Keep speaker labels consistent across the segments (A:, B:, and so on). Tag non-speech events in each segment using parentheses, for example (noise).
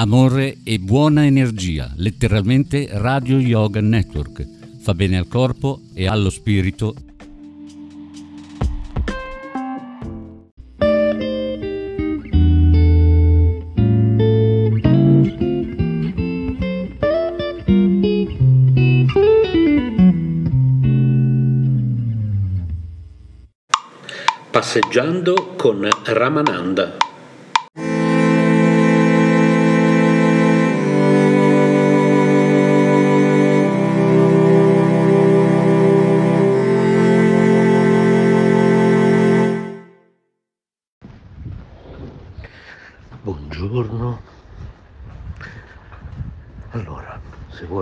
A: Amore e buona energia, letteralmente Radio Yoga Network. Fa bene al corpo e allo spirito
B: Passeggiando con Ramananda.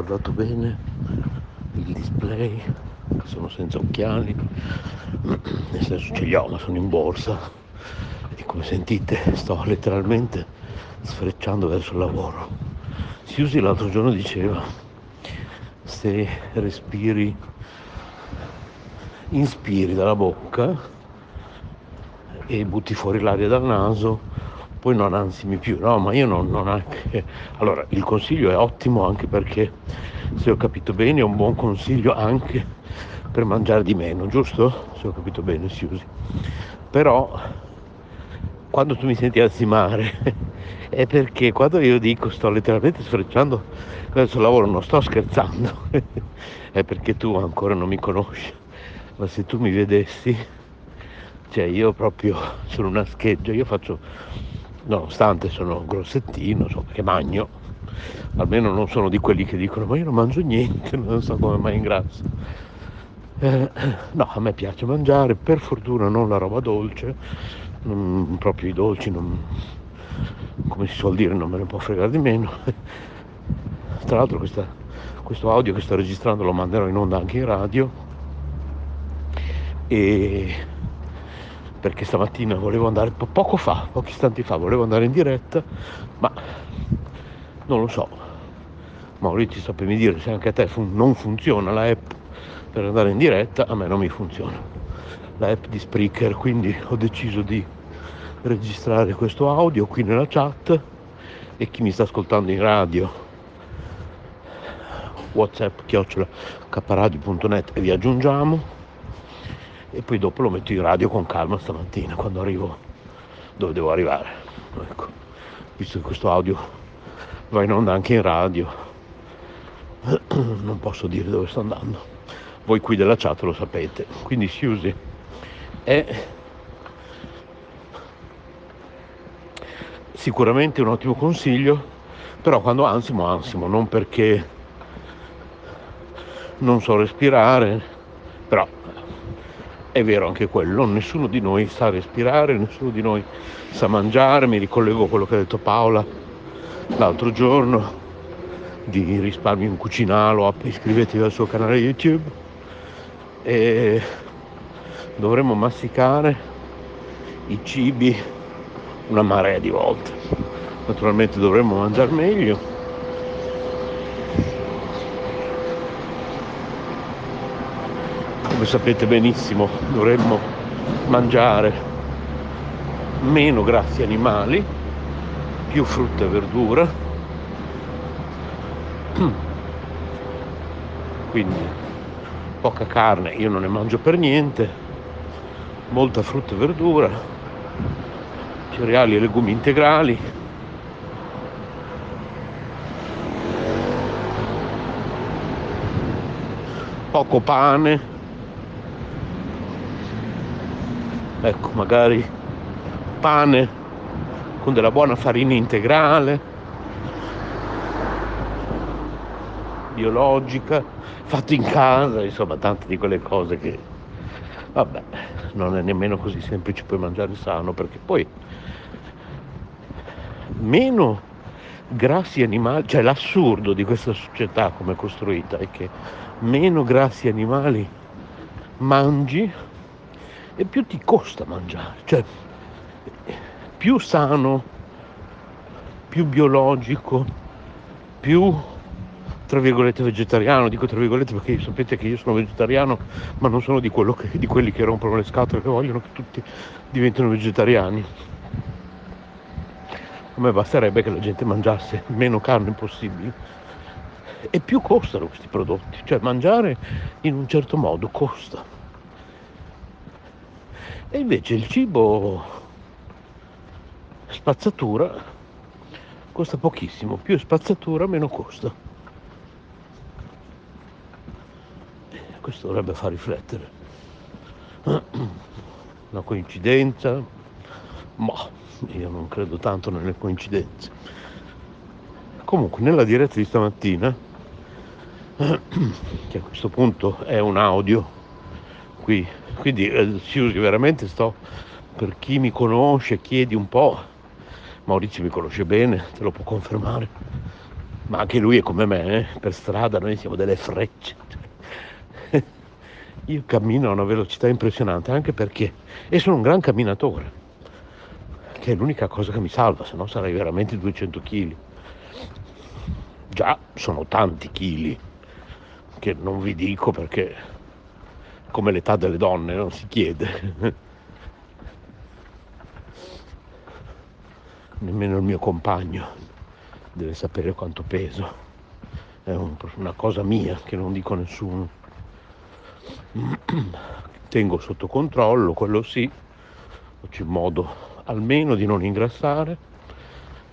B: Guardato bene il display, sono senza occhiali, (clears throat) nel senso ce li ho ma sono in borsa e come sentite sto letteralmente sfrecciando verso il lavoro. Siusi l'altro giorno diceva se respiri, inspiri dalla bocca e butti fuori l'aria dal naso, poi non ansimi più, no? Ma io non, non anche... Allora, il consiglio è ottimo anche perché, se ho capito bene, è un buon consiglio anche per mangiare di meno, giusto? Se ho capito bene, Siusi. Però, quando tu mi senti ansimare, è perché quando io dico sto letteralmente sfrecciando il lavoro, non sto scherzando, è perché tu ancora non mi conosci. Ma se tu mi vedessi, cioè io proprio sono una scheggia, io faccio nonostante sono grossettino, so che magno, almeno non sono di quelli che dicono ma io non mangio niente, (laughs) non so come mai ingrasso. Eh, no, a me piace mangiare, per fortuna non la roba dolce, non, proprio i dolci, non, come si suol dire, non me ne può fregare di meno. (laughs) Tra l'altro questa, questo audio che sto registrando lo manderò in onda anche in radio e perché stamattina volevo andare, poco fa, pochi istanti fa, volevo andare in diretta, ma non lo so. Maurizio sappi dire se anche a te fun- non funziona la app per andare in diretta, a me non mi funziona. La app di Spreaker, quindi ho deciso di registrare questo audio qui nella chat e chi mi sta ascoltando in radio whatsapp chiocciola caparadio.net e vi aggiungiamo e poi dopo lo metto in radio con calma stamattina quando arrivo dove devo arrivare. Ecco, visto che questo audio va in onda anche in radio, (clears throat) non posso dire dove sto andando. Voi qui della chat lo sapete. Quindi si usi è sicuramente un ottimo consiglio, però quando ansimo ansimo, non perché non so respirare, però è vero anche quello, nessuno di noi sa respirare, nessuno di noi sa mangiare, mi ricollego a quello che ha detto Paola l'altro giorno di risparmio in cucinalo, iscrivetevi al suo canale YouTube. E dovremmo masticare i cibi una marea di volte. Naturalmente dovremmo mangiare meglio, sapete benissimo dovremmo mangiare meno grassi animali, più frutta e verdura, (clears throat) quindi poca carne, io non ne mangio per niente, molta frutta e verdura, cereali e legumi integrali, poco pane, ecco magari pane con della buona farina integrale biologica fatto in casa insomma tante di quelle cose che vabbè non è nemmeno così semplice poi mangiare sano perché poi meno grassi animali cioè l'assurdo di questa società come è costruita è che meno grassi animali mangi e più ti costa mangiare, cioè più sano, più biologico, più tra virgolette vegetariano, dico tra virgolette perché sapete che io sono vegetariano, ma non sono di, che, di quelli che rompono le scatole, che vogliono che tutti diventino vegetariani. A me basterebbe che la gente mangiasse meno carne possibile. E più costano questi prodotti, cioè mangiare in un certo modo costa. E invece il cibo spazzatura costa pochissimo, più spazzatura meno costa. Questo dovrebbe far riflettere. (clears throat) Una coincidenza? Ma io non credo tanto nelle coincidenze. Comunque nella diretta di stamattina, (clears throat) che a questo punto è un audio, qui, quindi eh, veramente sto, per chi mi conosce, chiedi un po', Maurizio mi conosce bene, te lo può confermare, ma anche lui è come me, eh? per strada noi siamo delle frecce. (laughs) Io cammino a una velocità impressionante anche perché e sono un gran camminatore che è l'unica cosa che mi salva se no sarei veramente 200 kg già sono tanti chili che non vi dico perché come l'età delle donne non si chiede. Nemmeno il mio compagno deve sapere quanto peso. È un, una cosa mia che non dico a nessuno. (clears throat) Tengo sotto controllo, quello sì, faccio in modo almeno di non ingrassare,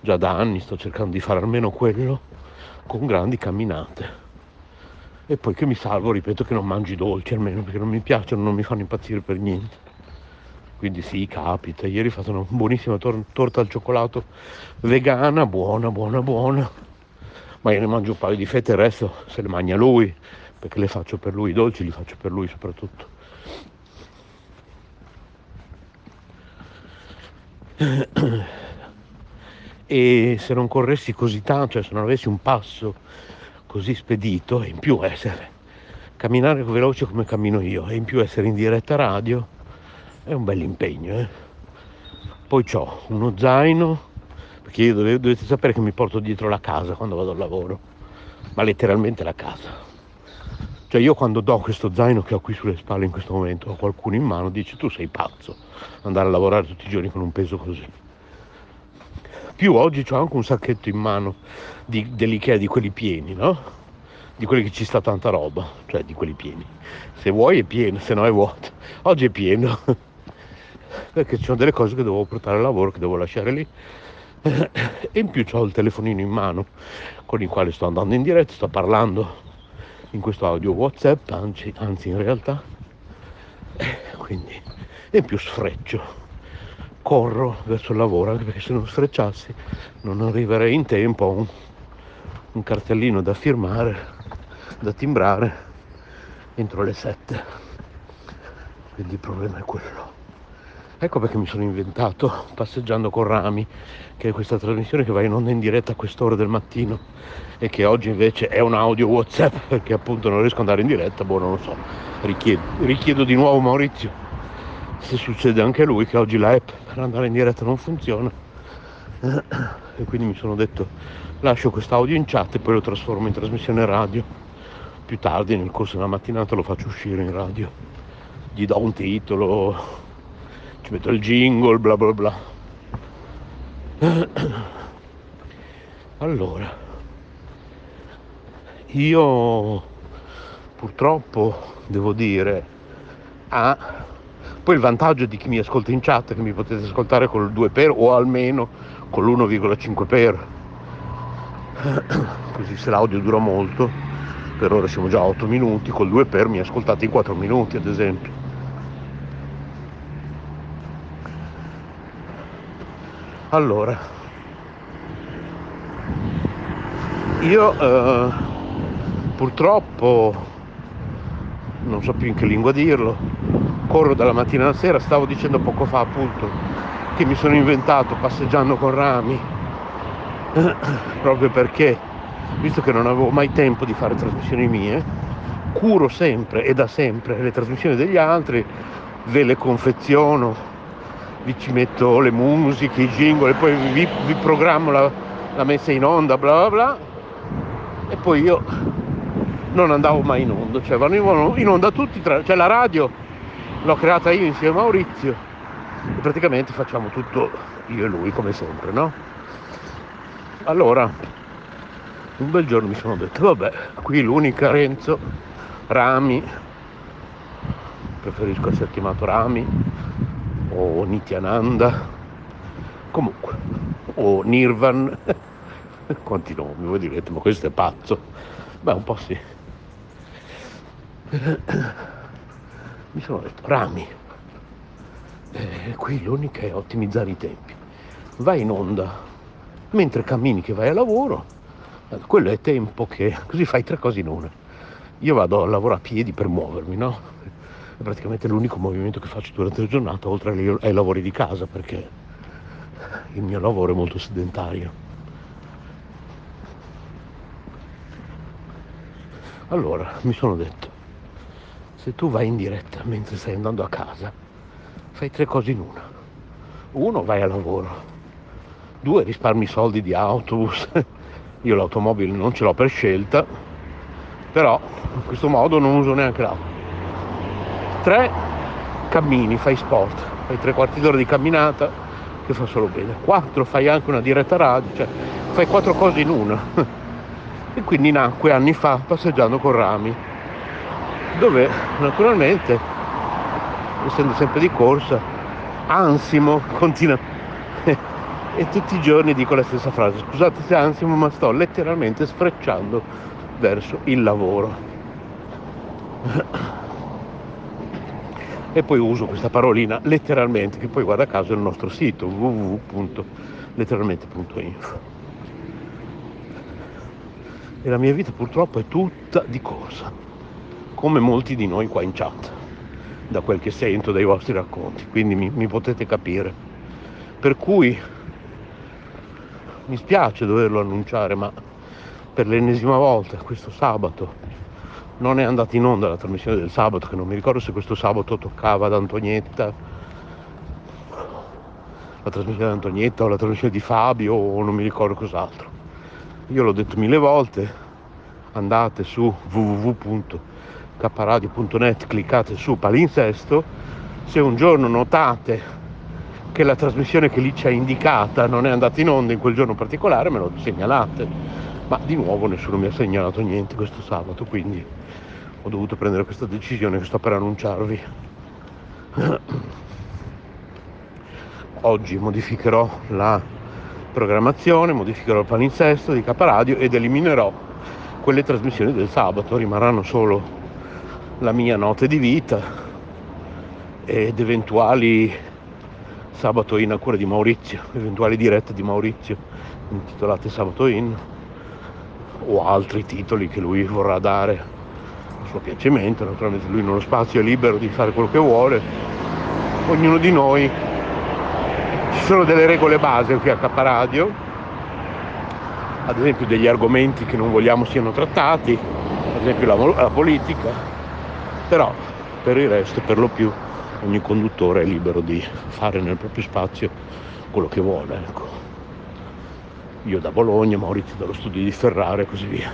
B: già da anni sto cercando di fare almeno quello con grandi camminate. E poi che mi salvo, ripeto, che non mangi dolci almeno perché non mi piacciono, non mi fanno impazzire per niente. Quindi sì, capita. Ieri ho fatto una buonissima tor- torta al cioccolato vegana, buona, buona, buona. Ma io ne mangio un paio di fette e il resto se le mangia lui perché le faccio per lui, i dolci li faccio per lui soprattutto. E se non corressi così tanto, cioè se non avessi un passo così spedito, e in più essere camminare veloce come cammino io, e in più essere in diretta radio, è un bel impegno. Eh? Poi ho uno zaino, perché io dove, dovete sapere che mi porto dietro la casa quando vado al lavoro, ma letteralmente la casa cioè io quando do questo zaino che ho qui sulle spalle in questo momento a qualcuno in mano, dice tu sei pazzo, andare a lavorare tutti i giorni con un peso così. Più oggi ho anche un sacchetto in mano di, dell'Ikea di quelli pieni, no? Di quelli che ci sta tanta roba, cioè di quelli pieni. Se vuoi è pieno, se no è vuoto. Oggi è pieno. (laughs) Perché ci sono delle cose che devo portare al lavoro, che devo lasciare lì. E in più ho il telefonino in mano con il quale sto andando in diretta, sto parlando in questo audio whatsapp anzi, anzi in realtà eh, quindi è più sfreccio corro verso il lavoro anche perché se non sfrecciassi non arriverei in tempo a un, un cartellino da firmare da timbrare entro le 7 quindi il problema è quello. Ecco perché mi sono inventato passeggiando con Rami che è questa trasmissione che va in onda in diretta a quest'ora del mattino e che oggi invece è un audio whatsapp perché appunto non riesco ad andare in diretta boh non lo so. Richiedo, richiedo di nuovo Maurizio se succede anche a lui che oggi la app per andare in diretta non funziona. E quindi mi sono detto lascio quest'audio in chat e poi lo trasformo in trasmissione radio. Più tardi nel corso della mattinata lo faccio uscire in radio. Gli do un titolo ci metto il jingle bla bla bla. Allora io purtroppo devo dire ha poi il vantaggio di chi mi ascolta in chat è che mi potete ascoltare col 2 per o almeno con l'1,5 per. (coughs) Così se l'audio dura molto per ora siamo già a 8 minuti col 2 per mi ascoltate in 4 minuti ad esempio. Allora io eh, purtroppo non so più in che lingua dirlo corro dalla mattina alla sera stavo dicendo poco fa appunto che mi sono inventato passeggiando con rami (clears throat) proprio perché visto che non avevo mai tempo di fare trasmissioni mie curo sempre e da sempre le trasmissioni degli altri ve le confeziono vi ci metto le musiche i jingle poi vi, vi programmo la, la messa in onda bla bla bla e poi io non andavo mai in onda, cioè venivano in onda tutti, tra, cioè la radio l'ho creata io insieme a Maurizio e praticamente facciamo tutto io e lui come sempre, no? Allora, un bel giorno mi sono detto, vabbè, qui l'unica Renzo, Rami, preferisco essere chiamato Rami, o Nityananda, comunque, o Nirvan, (laughs) quanti nomi, voi direte, ma questo è pazzo. Beh, un po' sì. Mi sono detto, Rami, eh, qui l'unica è ottimizzare i tempi. Vai in onda mentre cammini che vai a lavoro, eh, quello è tempo che (laughs) così fai tre cose in una. Io vado a lavorare a piedi per muovermi, no? È praticamente l'unico movimento che faccio durante la giornata, oltre ai lavori di casa, perché il mio lavoro è molto sedentario. Allora mi sono detto, se tu vai in diretta mentre stai andando a casa, fai tre cose in una. Uno, vai a lavoro, Due, risparmi soldi di autobus. (laughs) Io l'automobile non ce l'ho per scelta, però in questo modo non uso neanche l'auto. Tre, cammini, fai sport, fai tre quarti d'ora di camminata che fa solo bene. Quattro, fai anche una diretta radio, cioè fai quattro cose in una. (laughs) E quindi nacque anni fa passeggiando con Rami, dove naturalmente, essendo sempre di corsa, ansimo continua (laughs) e tutti i giorni dico la stessa frase, scusate se ansimo ma sto letteralmente sfrecciando verso il lavoro. E poi uso questa parolina letteralmente, che poi guarda caso è il nostro sito www.letteralmente.info. E la mia vita purtroppo è tutta di corsa, come molti di noi qua in chat, da quel che sento dai vostri racconti, quindi mi, mi potete capire. Per cui mi spiace doverlo annunciare, ma per l'ennesima volta questo sabato non è andata in onda la trasmissione del sabato, che non mi ricordo se questo sabato toccava ad Antonietta, la trasmissione di Antonietta o la trasmissione di Fabio o non mi ricordo cos'altro. Io l'ho detto mille volte, andate su www.caparadio.net, cliccate su palinsesto, se un giorno notate che la trasmissione che lì ha indicata non è andata in onda in quel giorno particolare, me lo segnalate. Ma di nuovo nessuno mi ha segnalato niente questo sabato, quindi ho dovuto prendere questa decisione che sto per annunciarvi. (clears throat) Oggi modificherò la programmazione, modificherò il palinsesto di Caparadio ed eliminerò quelle trasmissioni del sabato, rimarranno solo la mia notte di vita ed eventuali Sabato in a cura di Maurizio, eventuali dirette di Maurizio intitolate Sabato in o altri titoli che lui vorrà dare a suo piacimento, naturalmente lui nello spazio è libero di fare quello che vuole, ognuno di noi ci sono delle regole base qui a Caparadio, ad esempio degli argomenti che non vogliamo siano trattati, ad esempio la, la politica, però per il resto per lo più ogni conduttore è libero di fare nel proprio spazio quello che vuole. Ecco. Io da Bologna, Maurizio dallo studio di Ferrara e così via.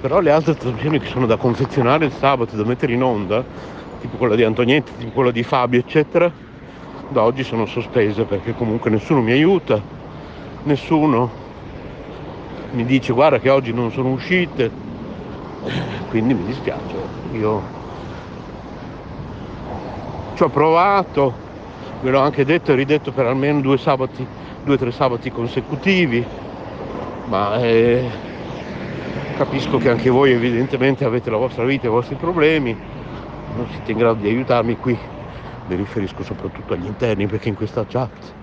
B: Però le altre trasmissioni che sono da confezionare il sabato, da mettere in onda, tipo quella di Antonietti, tipo quella di Fabio, eccetera, da oggi sono sospese perché comunque nessuno mi aiuta, nessuno mi dice guarda che oggi non sono uscite, quindi mi dispiace. Io ci ho provato, ve l'ho anche detto e ridetto per almeno due sabati, due o tre sabati consecutivi, ma eh, capisco che anche voi evidentemente avete la vostra vita i vostri problemi, non siete in grado di aiutarmi qui, mi riferisco soprattutto agli interni perché in questa chat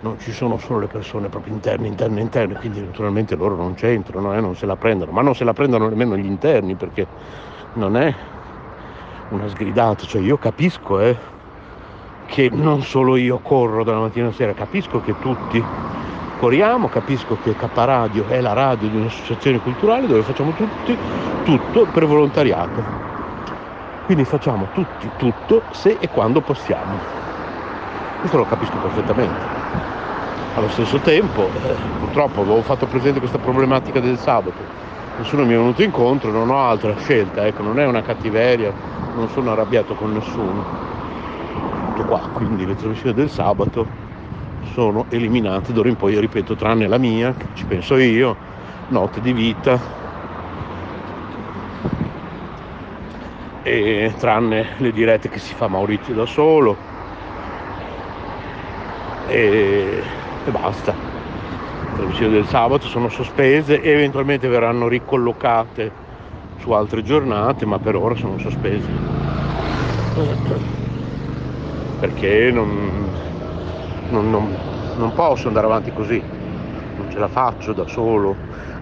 B: non ci sono solo le persone proprio interne, interne, interne, quindi naturalmente loro non c'entrano eh, non se la prendono, ma non se la prendono nemmeno gli interni perché non è una sgridata, cioè io capisco eh, che non solo io corro dalla mattina alla sera, capisco che tutti corriamo, capisco che K Radio è la radio di un'associazione culturale dove facciamo tutti tutto per volontariato. Quindi facciamo tutti tutto se e quando possiamo. Questo lo capisco perfettamente. Allo stesso tempo, eh, purtroppo avevo fatto presente questa problematica del sabato, nessuno mi è venuto incontro, non ho altra scelta, ecco, non è una cattiveria, non sono arrabbiato con nessuno. Tutto qua, quindi le trasmissioni del sabato sono eliminate d'ora in poi, ripeto, tranne la mia, che ci penso io, notte di vita, e tranne le dirette che si fa Maurizio da solo. E, e basta. Le trasmissioni del sabato sono sospese e eventualmente verranno ricollocate su altre giornate, ma per ora sono sospese. Perché non, non, non, non posso andare avanti così, non ce la faccio da solo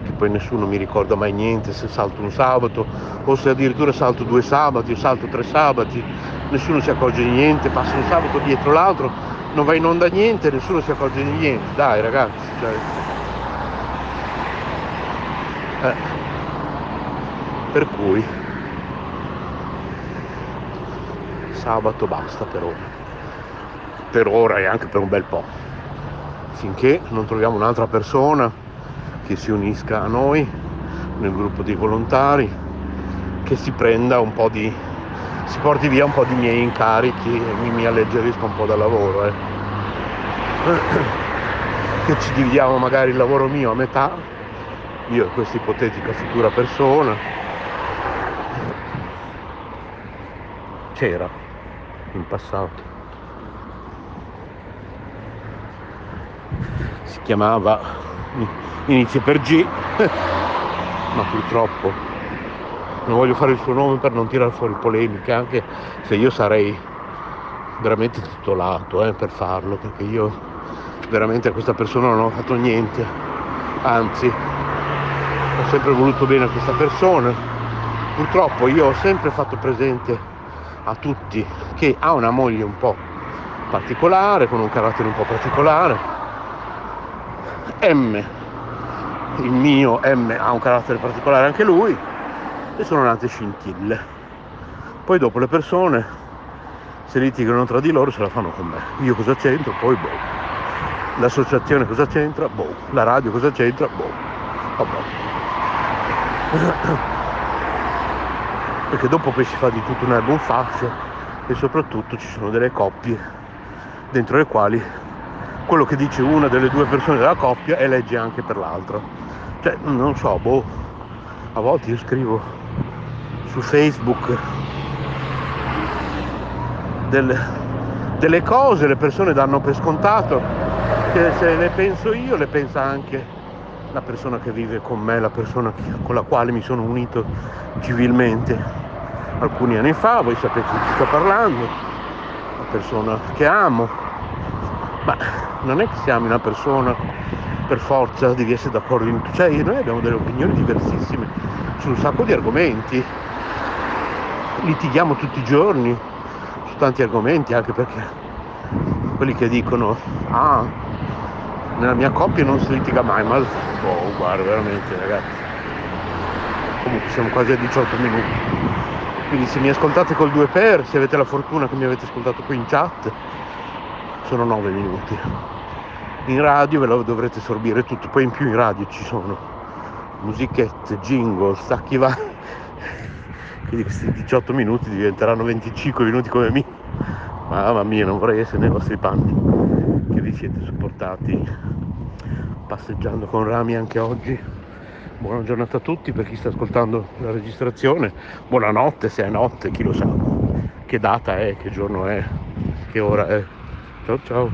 B: che poi nessuno mi ricorda mai niente se salto un sabato o se addirittura salto due sabati o salto tre sabati, nessuno si accorge di niente, passa un sabato dietro l'altro, non va in onda niente, nessuno si accorge di niente, dai ragazzi. Cioè... Eh. Per cui sabato basta per ora, per ora e anche per un bel po', finché non troviamo un'altra persona che si unisca a noi nel gruppo di volontari, che si prenda un po' di, si porti via un po' di miei incarichi e mi, mi alleggerisca un po' dal lavoro. Eh. (clears throat) Che ci dividiamo magari il lavoro mio a metà, io e questa ipotetica futura persona. C'era in passato. Si chiamava inizia per G, (laughs) ma purtroppo non voglio fare il suo nome per non tirare fuori polemiche, anche se io sarei veramente titolato eh, per farlo, perché io veramente a questa persona non ho fatto niente, anzi ho sempre voluto bene a questa persona, purtroppo io ho sempre fatto presente a tutti che ha una moglie un po' particolare, con un carattere un po' particolare, M il mio M ha un carattere particolare anche lui e sono nate scintille. Poi dopo le persone se litigano tra di loro se la fanno con me. Io cosa c'entro? Poi boh. L'associazione cosa c'entra? Boh. La radio cosa c'entra? Boh. Vabbè. (coughs) Perché dopo poi si fa di tutto un erbo un fascio e soprattutto ci sono delle coppie dentro le quali quello che dice una delle due persone della coppia e legge anche per l'altra cioè, non so, boh, a volte io scrivo su Facebook delle, delle cose, le persone danno per scontato che se le penso io le pensa anche la persona che vive con me, la persona con la quale mi sono unito civilmente alcuni anni fa, voi sapete di chi sto parlando, la persona che amo, ma non è che siamo una persona per forza devi essere d'accordo in tutto. Cioè noi abbiamo delle opinioni diversissime su un sacco di argomenti. Litighiamo tutti i giorni su tanti argomenti, anche perché quelli che dicono ah, nella mia coppia non si litiga mai, ma oh, guarda veramente ragazzi. Comunque siamo quasi a 18 minuti. Quindi se mi ascoltate col 2 per, se avete la fortuna che mi avete ascoltato qui in chat, sono 9 minuti in radio ve lo dovrete sorbire tutto, poi in più in radio ci sono musichette, jingle, stacchi vari, quindi questi 18 minuti diventeranno 25 minuti come me. Mamma mia, non vorrei essere nei vostri panni, che vi siete supportati passeggiando con rami anche oggi. Buona giornata a tutti per chi sta ascoltando la registrazione. Buonanotte se è notte, chi lo sa. Che data è, che giorno è, che ora è. Ciao ciao.